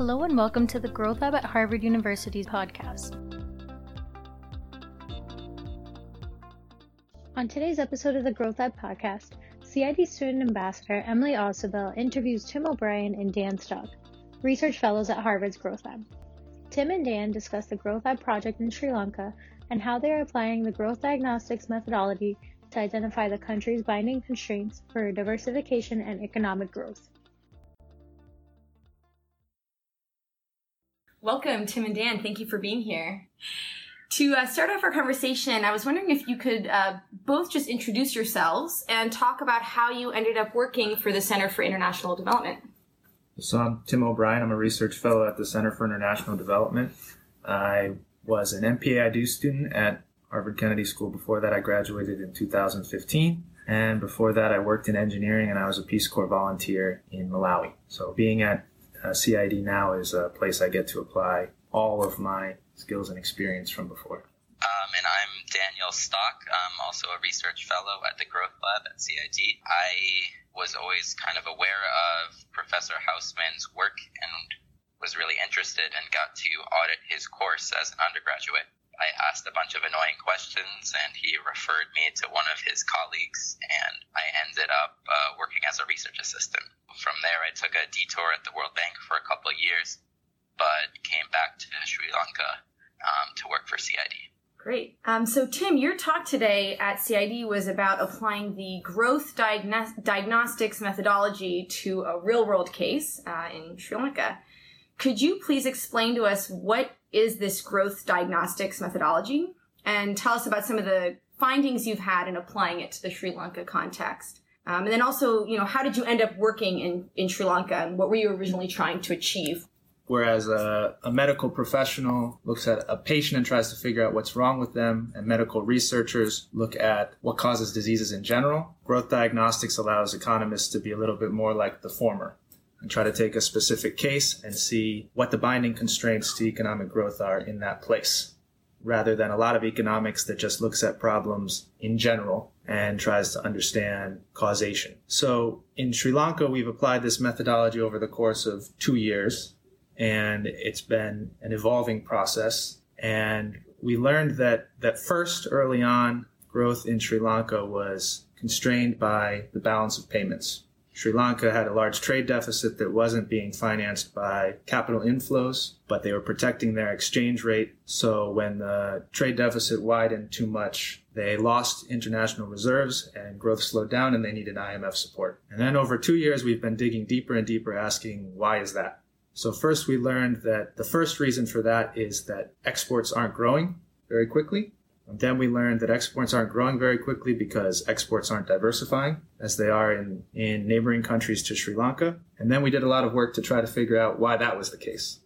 Hello and welcome to the Growth Lab at Harvard University's podcast. On today's episode of the Growth Lab podcast, CID student ambassador Emily Ausubel interviews Tim O'Brien and Dan Stock, research fellows at Harvard's Growth Lab. Tim and Dan discuss the Growth Lab project in Sri Lanka and how they are applying the growth diagnostics methodology to identify the country's binding constraints for diversification and economic growth. Welcome, Tim and Dan. Thank you for being here. To uh, start off our conversation, I was wondering if you could uh, both just introduce yourselves and talk about how you ended up working for the Center for International Development. So I'm Tim O'Brien. I'm a research fellow at the Center for International Development. I was an MPAID student at Harvard Kennedy School. Before that, I graduated in 2015. And before that, I worked in engineering and I was a Peace Corps volunteer in Malawi. So being at uh, CID now is a place I get to apply all of my skills and experience from before. Um, and I'm Daniel Stock. I'm also a research fellow at the Growth Lab at CID. I was always kind of aware of Professor Hausmann's work and was really interested and got to audit his course as an undergraduate. I asked a bunch of annoying questions and he referred me to one of his colleagues and I ended up uh, working as a research assistant. From there, I took a detour at the World Bank for a couple of years, but came back to Sri Lanka um, to work for CID. Great. Um, so, Tim, your talk today at CID was about applying the growth diagnos- diagnostics methodology to a real world case uh, in Sri Lanka. Could you please explain to us what is this growth diagnostics methodology and tell us about some of the findings you've had in applying it to the Sri Lanka context? Um, and then also, you know, how did you end up working in, in Sri Lanka and what were you originally trying to achieve? Whereas a, a, medical professional looks at a patient and tries to figure out what's wrong with them, and medical researchers look at what causes diseases in general, growth diagnostics allows economists to be a little bit more like the former and try to take a specific case and see what the binding constraints to economic growth are in that place rather than a lot of economics that just looks at problems in general and tries to understand causation. So in Sri Lanka, we've applied this methodology over the course of two years and it's been an evolving process. And we learned that, that first early on, growth in Sri Lanka was constrained by the balance of payments. Sri Lanka had a large trade deficit that wasn't being financed by capital inflows, but they were protecting their exchange rate. So when the trade deficit widened too much, they lost international reserves and growth slowed down and they needed IMF support. And then over two years, we've been digging deeper and deeper asking, why is that? So first we learned that the first reason for that is that exports aren't growing very quickly. Then we learned that exports aren't growing very quickly because exports aren't diversifying as they are in, in neighboring countries to Sri Lanka. And then we did a lot of work to try to figure out why that was the case.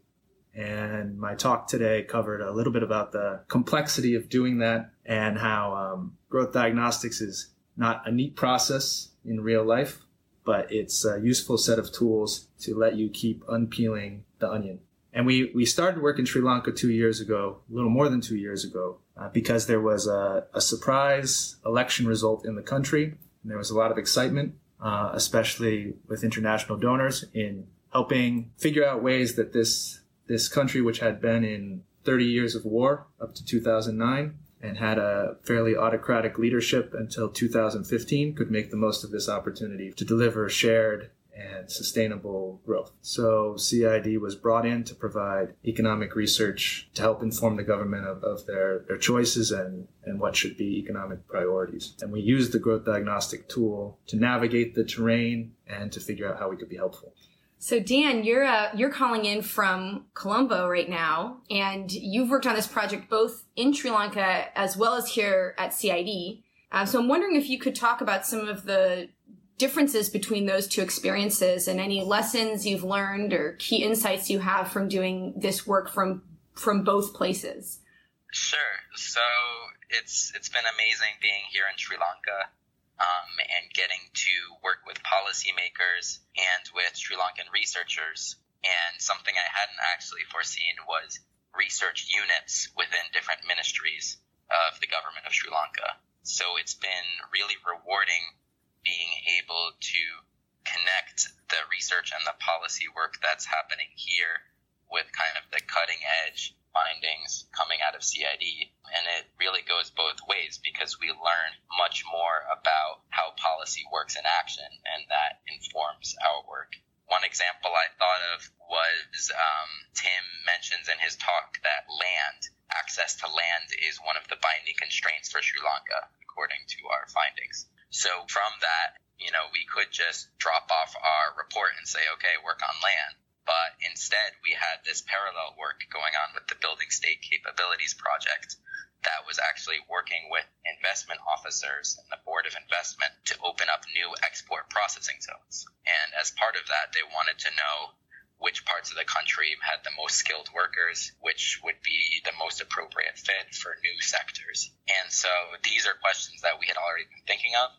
And my talk today covered a little bit about the complexity of doing that and how um, growth diagnostics is not a neat process in real life, but it's a useful set of tools to let you keep unpeeling the onion. And we, we started work in Sri Lanka two years ago, a little more than two years ago, uh, because there was a, a, surprise election result in the country. And there was a lot of excitement, uh, especially with international donors in helping figure out ways that this, this country, which had been in 30 years of war up to 2009 and had a fairly autocratic leadership until 2015, could make the most of this opportunity to deliver shared and sustainable growth. So CID was brought in to provide economic research to help inform the government of, of their, their choices and, and what should be economic priorities. And we used the growth diagnostic tool to navigate the terrain and to figure out how we could be helpful. So Dan, you're uh, you're calling in from Colombo right now, and you've worked on this project both in Sri Lanka as well as here at CID. Uh, so I'm wondering if you could talk about some of the differences between those two experiences and any lessons you've learned or key insights you have from doing this work from from both places. Sure. So it's it's been amazing being here in Sri Lanka um, and getting to work with policymakers and with Sri Lankan researchers. And something I hadn't actually foreseen was research units within different ministries of the government of Sri Lanka. So it's been really rewarding being able to connect the research and the policy work that's happening here with kind of the cutting edge findings coming out of CID. And it really goes both ways because we learn much more about how policy works in action, and that informs our work. One example I thought of was um, Tim mentions in his talk that land, access to land, is one of the binding constraints for Sri Lanka, according to our findings. So from that, you know, we could just drop off our report and say, okay, work on land. But instead, we had this parallel work going on with the Building State Capabilities Project that was actually working with investment officers and the Board of Investment to open up new export processing zones. And as part of that, they wanted to know which parts of the country had the most skilled workers, which would be the most appropriate fit for new sectors. And so these are questions that we had already been thinking of,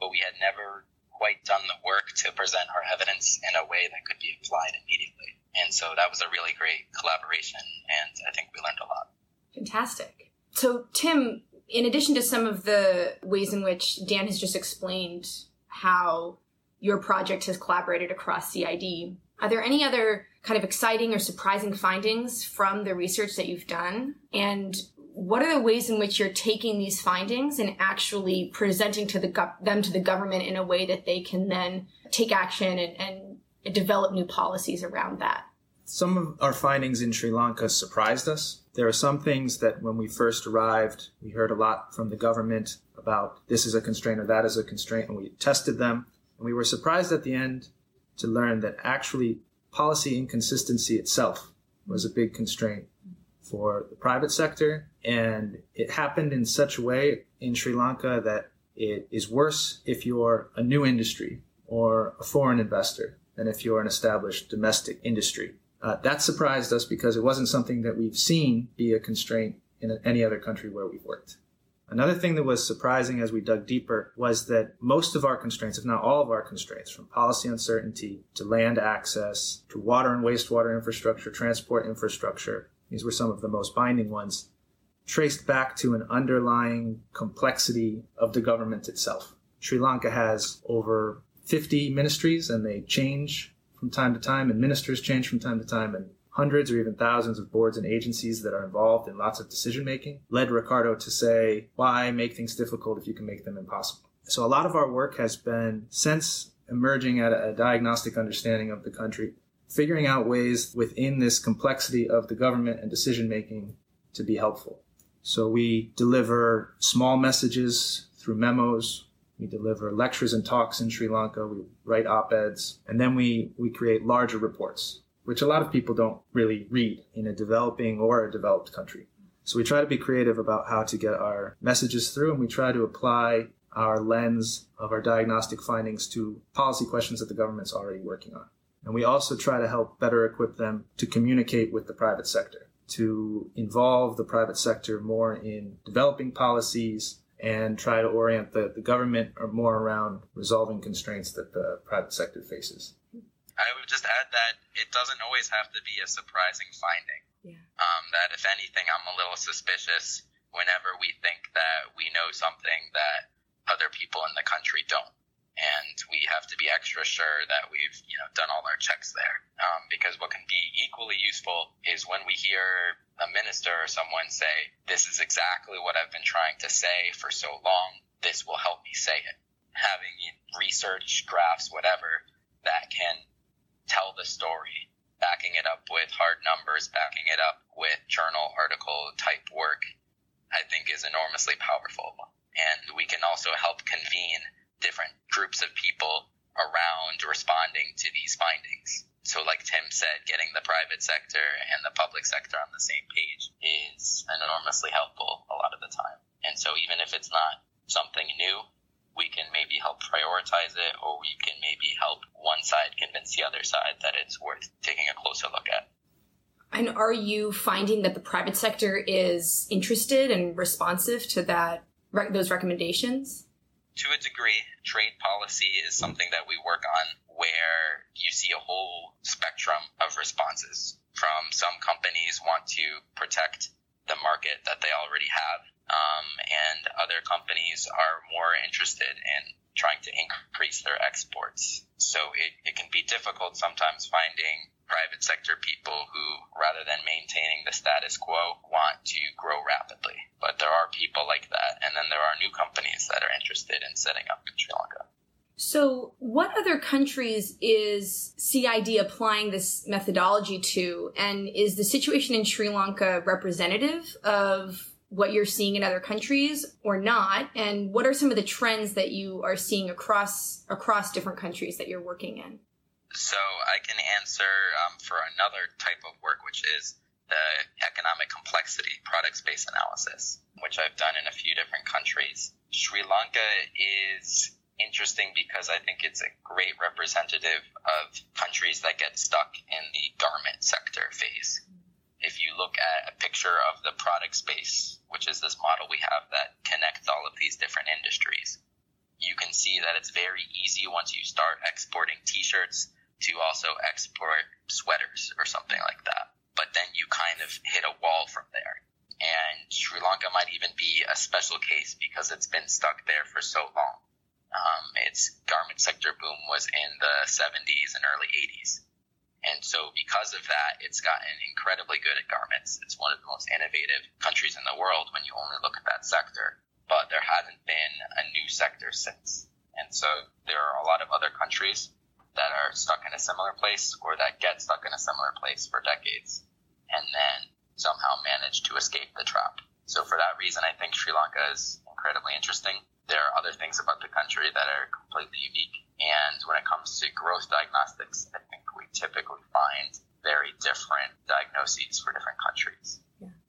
but we had never quite done the work to present our evidence in a way that could be applied immediately. And so that was a really great collaboration, and I think we learned a lot. Fantastic. So, Tim, in addition to some of the ways in which Dan has just explained how your project has collaborated across CID, are there any other kind of exciting or surprising findings from the research that you've done? And what are the ways in which you're taking these findings and actually presenting to the them to the government in a way that they can then take action and, and develop new policies around that? Some of our findings in Sri Lanka surprised us. There are some things that when we first arrived, we heard a lot from the government about this is a constraint or that is a constraint, and we tested them. And we were surprised at the end to learn that actually policy inconsistency itself was a big constraint for the private sector. And it happened in such a way in Sri Lanka that it is worse if you're a new industry or a foreign investor than if you're an established domestic industry. Uh, that surprised us because it wasn't something that we've seen be a constraint in any other country where we've worked. Another thing that was surprising as we dug deeper was that most of our constraints, if not all of our constraints, from policy uncertainty to land access to water and wastewater infrastructure, transport infrastructure, these were some of the most binding ones, traced back to an underlying complexity of the government itself. Sri Lanka has over 50 ministries and they change from time to time, and ministers change from time to time, and hundreds or even thousands of boards and agencies that are involved in lots of decision making led Ricardo to say, why make things difficult if you can make them impossible? So a lot of our work has been since emerging at a diagnostic understanding of the country, figuring out ways within this complexity of the government and decision making to be helpful. So we deliver small messages through memos. We deliver lectures and talks in Sri Lanka. We write op-eds and then we, we create larger reports which a lot of people don't really read in a developing or a developed country. So we try to be creative about how to get our messages through and we try to apply our lens of our diagnostic findings to policy questions that the government's already working on. And we also try to help better equip them to communicate with the private sector, to involve the private sector more in developing policies and try to orient the, the government more around resolving constraints that the private sector faces. I would just add that it doesn't always have to be a surprising finding. Yeah. Um, that if anything, I'm a little suspicious whenever we think that we know something that other people in the country don't. And we have to be extra sure that we've, you know, done all our checks there. Um, because what can be equally useful is when we hear a minister or someone say, this is exactly what I've been trying to say for so long. This will help me say it. Having research, graphs, whatever, that can tell the story, backing it up with hard numbers, backing it up with journal article type work, I think is enormously powerful. And we can also help convene different groups of people around responding to these findings. So, like Tim said, getting the private sector and the public sector on the same page is enormously helpful a lot of the time. And so, even if it's not something new, we can maybe help prioritize it or we can maybe help one side convince the other side that it's worth taking a closer look at. And are you finding that the private sector is interested and responsive to that those recommendations? To a degree, trade policy is something that we work on where you see a whole spectrum of responses. From some companies want to protect the market that they already have um, and other companies are more interested in trying to increase their exports. So it, it can be difficult sometimes finding private sector people who, rather than maintaining the status quo, want to grow rapidly. But there are people like that, and then there are new companies that are interested in setting up in Sri Lanka. So, what other countries is CID applying this methodology to? And is the situation in Sri Lanka representative of what you're seeing in other countries or not? And what are some of the trends that you are seeing across across different countries that you're working in? So, I can answer um, for another type of work, which is the economic complexity product space analysis, which I've done in a few different countries. Sri Lanka is interesting because I think it's a great representative of countries that get stuck in the garment sector phase. If you look at a picture of the product space, which is this model we have that connects all of these different industries, you can see that it's very easy once you start exporting t-shirts to also export sweaters or something like that. But then you kind of hit a wall from there. And Sri Lanka might even be a special case because it's been stuck there for so long. Um, its garment sector boom was in the 70s and early 80s. And so because of that, it's gotten incredibly good at garments. It's one of the most innovative countries in the world when you only look at that sector. But there hasn't been a new sector since. And so there are a lot of other countries that are stuck in a similar place or that get stuck in a similar place for decades and then somehow manage to escape the trap. So for that reason, I think Sri Lanka is incredibly interesting there are other things about the country that are completely unique. And when it comes to growth diagnostics, I think we typically find very different diagnoses for different countries.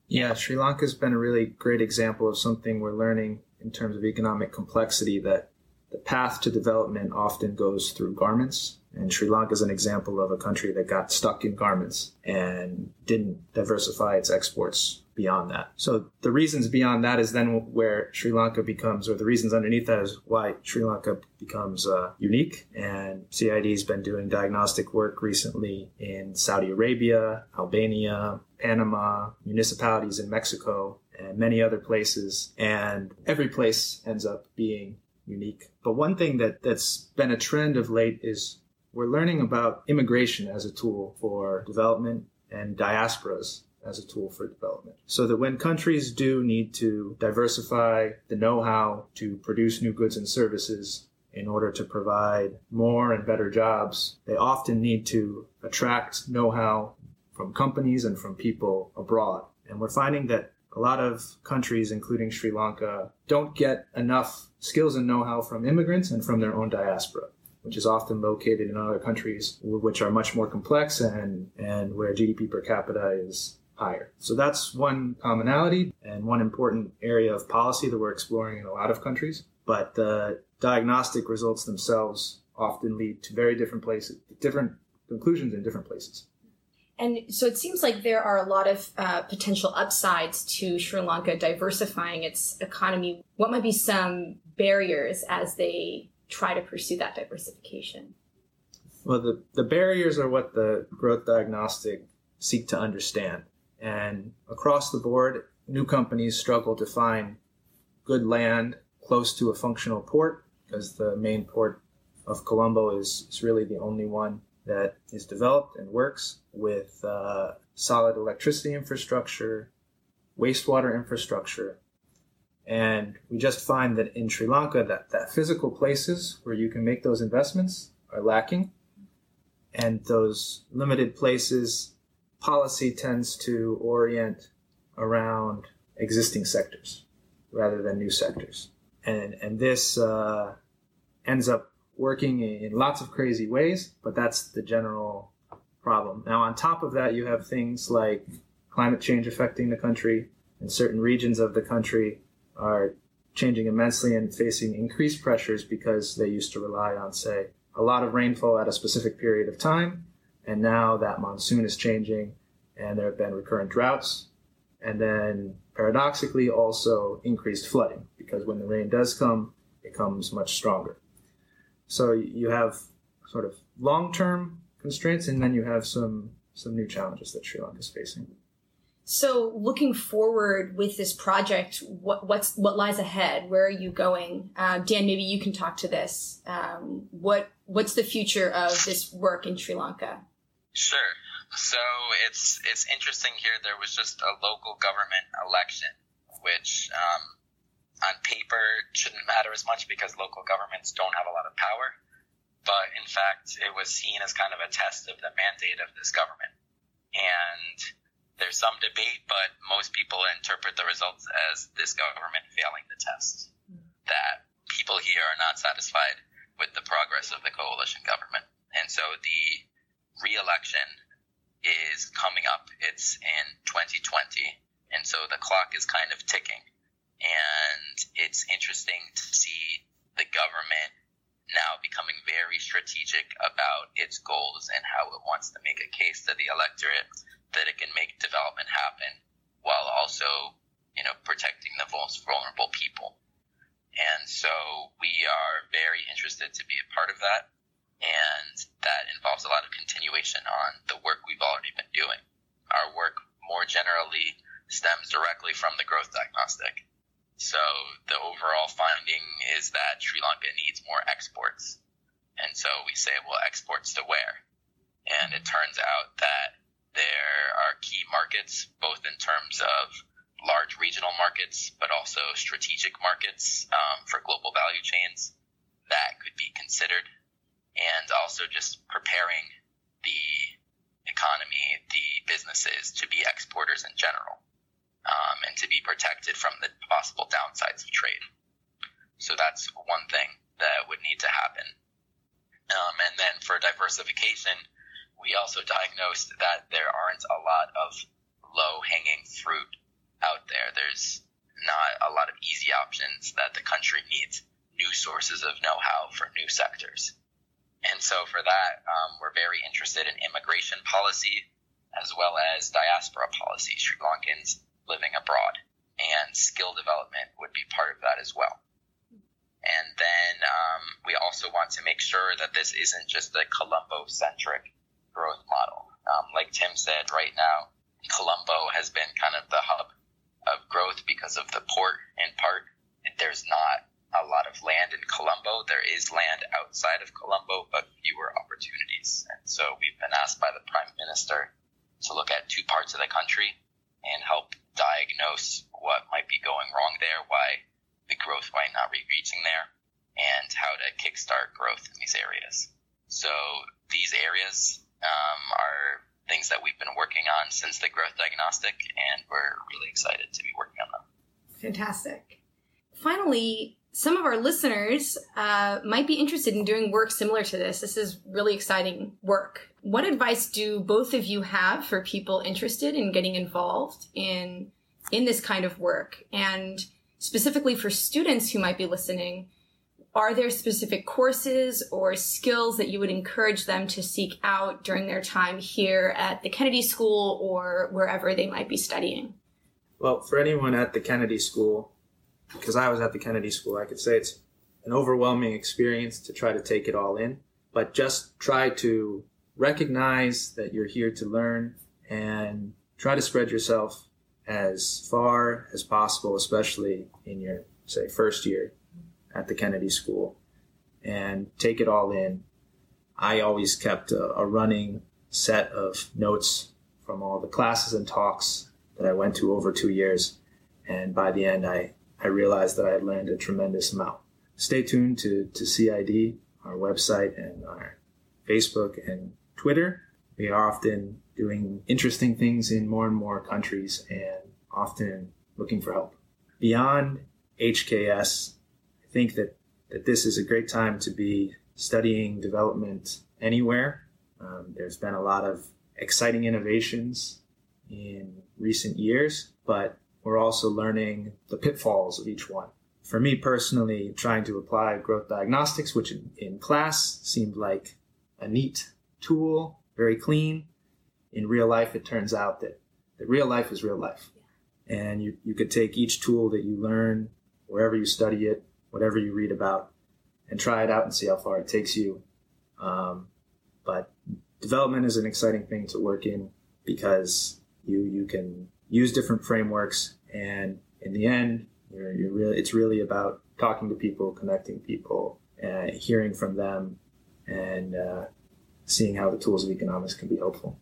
Yeah, Sri Lanka has been a really great example of something we're learning in terms of economic complexity that the path to development often goes through garments. And Sri Lanka is an example of a country that got stuck in garments and didn't diversify its exports beyond that. So the reasons beyond that is then where Sri Lanka becomes, or the reasons underneath that is why Sri Lanka becomes uh, unique. And CID has been doing diagnostic work recently in Saudi Arabia, Albania, Panama, municipalities in Mexico, and many other places. And every place ends up being unique. But one thing that, that's been a trend of late is we're learning about immigration as a tool for development and diasporas as a tool for development. So that when countries do need to diversify the know how to produce new goods and services in order to provide more and better jobs, they often need to attract know how from companies and from people abroad. And we're finding that a lot of countries, including Sri Lanka, don't get enough skills and know how from immigrants and from their own diaspora which is often located in other countries which are much more complex and, and where GDP per capita is higher. So that's one commonality and one important area of policy that we're exploring in a lot of countries. But the diagnostic results themselves often lead to very different places, different conclusions in different places. And so it seems like there are a lot of uh, potential upsides to Sri Lanka diversifying its economy. What might be some barriers as they try to pursue that diversification? Well, the, the barriers are what the growth diagnostic seek to understand. And across the board, new companies struggle to find good land close to a functional port because the main port of Colombo is, is really the only one that is developed and works with uh, solid electricity infrastructure, wastewater infrastructure. And we just find that in Sri Lanka that, that physical places where you can make those investments are lacking. And those limited places policy tends to orient around existing sectors rather than new sectors. And, and this uh, ends up working in lots of crazy ways, but that's the general problem. Now, on top of that, you have things like climate change affecting the country, and certain regions of the country are changing immensely and facing increased pressures because they used to rely on, say, a lot of rainfall at a specific period of time and now that monsoon is changing and there have been recurrent droughts. And then paradoxically, also increased flooding because when the rain does come, it comes much stronger. So you have sort of long term constraints and then you have some, some new challenges that Sri Lanka is facing. So, looking forward with this project, what, what's what lies ahead? Where are you going, uh, Dan? Maybe you can talk to this. Um, what what's the future of this work in Sri Lanka? Sure. So it's it's interesting here. There was just a local government election, which um, on paper shouldn't matter as much because local governments don't have a lot of power. But in fact, it was seen as kind of a test of the mandate of this government. And there's some debate, but most people interpret the results as this government failing the test. That people here are not satisfied with the progress of the coalition government. And so the re-election is coming up. It's in 2020. And so the clock is kind of ticking. And it's interesting to see the government now becoming very strategic about its goals and how it wants to make a case to the electorate that it can make development happen while also, you know, protecting the most vulnerable people. And so we are very interested to be a part of that and that involves a lot of continuation on the work we've already been doing. Our work more generally stems directly from the growth diagnostic. So the overall finding is that Sri Lanka needs more exports. And so we say, well, exports to where? And it turns out that there are key markets, both in terms of large regional markets, but also strategic markets um, for global value chains that could be considered and also just preparing the economy, the businesses to be exporters in general, um, and to be protected from the possible downsides of trade. So that's one thing that would need to happen. Um, and then for diversification, we also diagnosed that there aren't a lot of low hanging fruit out there. There's not a lot of easy options that the country needs new sources of know how for new sectors. And so for that, um, we're very interested in immigration policy as well as diaspora policy, Sri Lankans living abroad. And skill development would be part of that as well. And then um, we also want to make sure that this isn't just a Colombo centric growth model. Um, like Tim said, right now, Colombo has been kind of the hub of growth because of the port in part. There's not a lot of land in Colombo. There is land outside of Colombo, but fewer opportunities. And so we've been asked by the Prime Minister to look at two parts of the country and help diagnose what might be going wrong there, why the growth might not be reaching there, and how to kickstart growth in these areas. So these areas um, are things that we've been working since the growth diagnostic, and we're really excited to be working on them. Fantastic. Finally, some of our listeners uh, might be interested in doing work similar to this. This is really exciting work. What advice do both of you have for people interested in getting involved in in this kind of work? And specifically for students who might be listening, are there specific courses or skills that you would encourage them to seek out during their time here at the Kennedy School or wherever they might be studying? Well, for anyone at the Kennedy School, because I was at the Kennedy School, I could say it's an overwhelming experience to try to take it all in. But just try to recognize that you're here to learn and try to spread yourself as far as possible, especially in your, say, first year at the Kennedy School, and take it all in. I always kept a, a running set of notes from all the classes and talks that I went to over two years. And by the end, I I realized that I had learned a tremendous amount. Stay tuned to, to CID, our website, and our Facebook and Twitter. We are often doing interesting things in more and more countries and often looking for help. Beyond HKS, think that, that this is a great time to be studying development anywhere. Um, there's been a lot of exciting innovations in recent years, but we're also learning the pitfalls of each one. For me personally, trying to apply growth diagnostics, which in, in class seemed like a neat tool, very clean. In real life, it turns out that, that real life is real life. And you, you could take each tool that you learn, wherever you study it, whatever you read about, and try it out and see how far it takes you. Um, but development is an exciting thing to work in because you you can use different frameworks, and in the end, you're, you're really it's really about talking to people, connecting people, uh, hearing from them, and uh, seeing how the tools of economics can be helpful.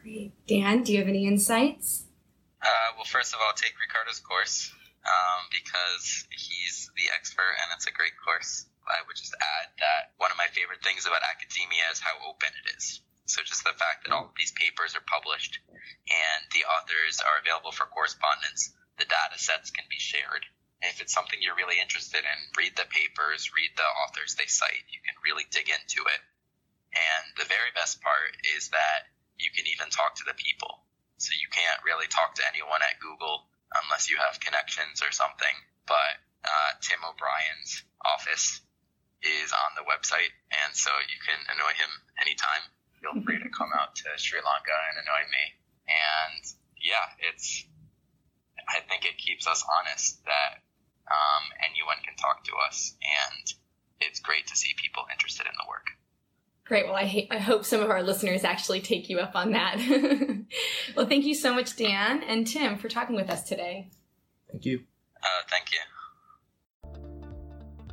Great. Dan, do you have any insights? Uh, well, first of all, take Ricardo's course um, because he's the expert and it's a great course. I would just add that one of my favorite things about academia is how open it is. So just the fact that all of these papers are published and the authors are available for correspondence, the data sets can be shared. And if it's something you're really interested in, read the papers, read the authors they cite. You can really dig into it. And the very best part is that you can even talk to the people. So you can't really talk to anyone at Google unless you have connections or something. But uh, Tim O'Brien's office is on the website, and so you can annoy him anytime. Feel free to come out to Sri Lanka and annoy me. And yeah, it's. I think it keeps us honest that um, anyone can talk to us, and it's great to see people interested in the work. Great. Well, I, ha- I hope some of our listeners actually take you up on that. well, thank you so much, Dan and Tim, for talking with us today. Thank you. Uh, thank you.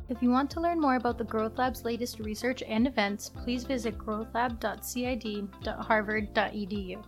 If you want to learn more about the Growth Lab's latest research and events, please visit growthlab.cid.harvard.edu.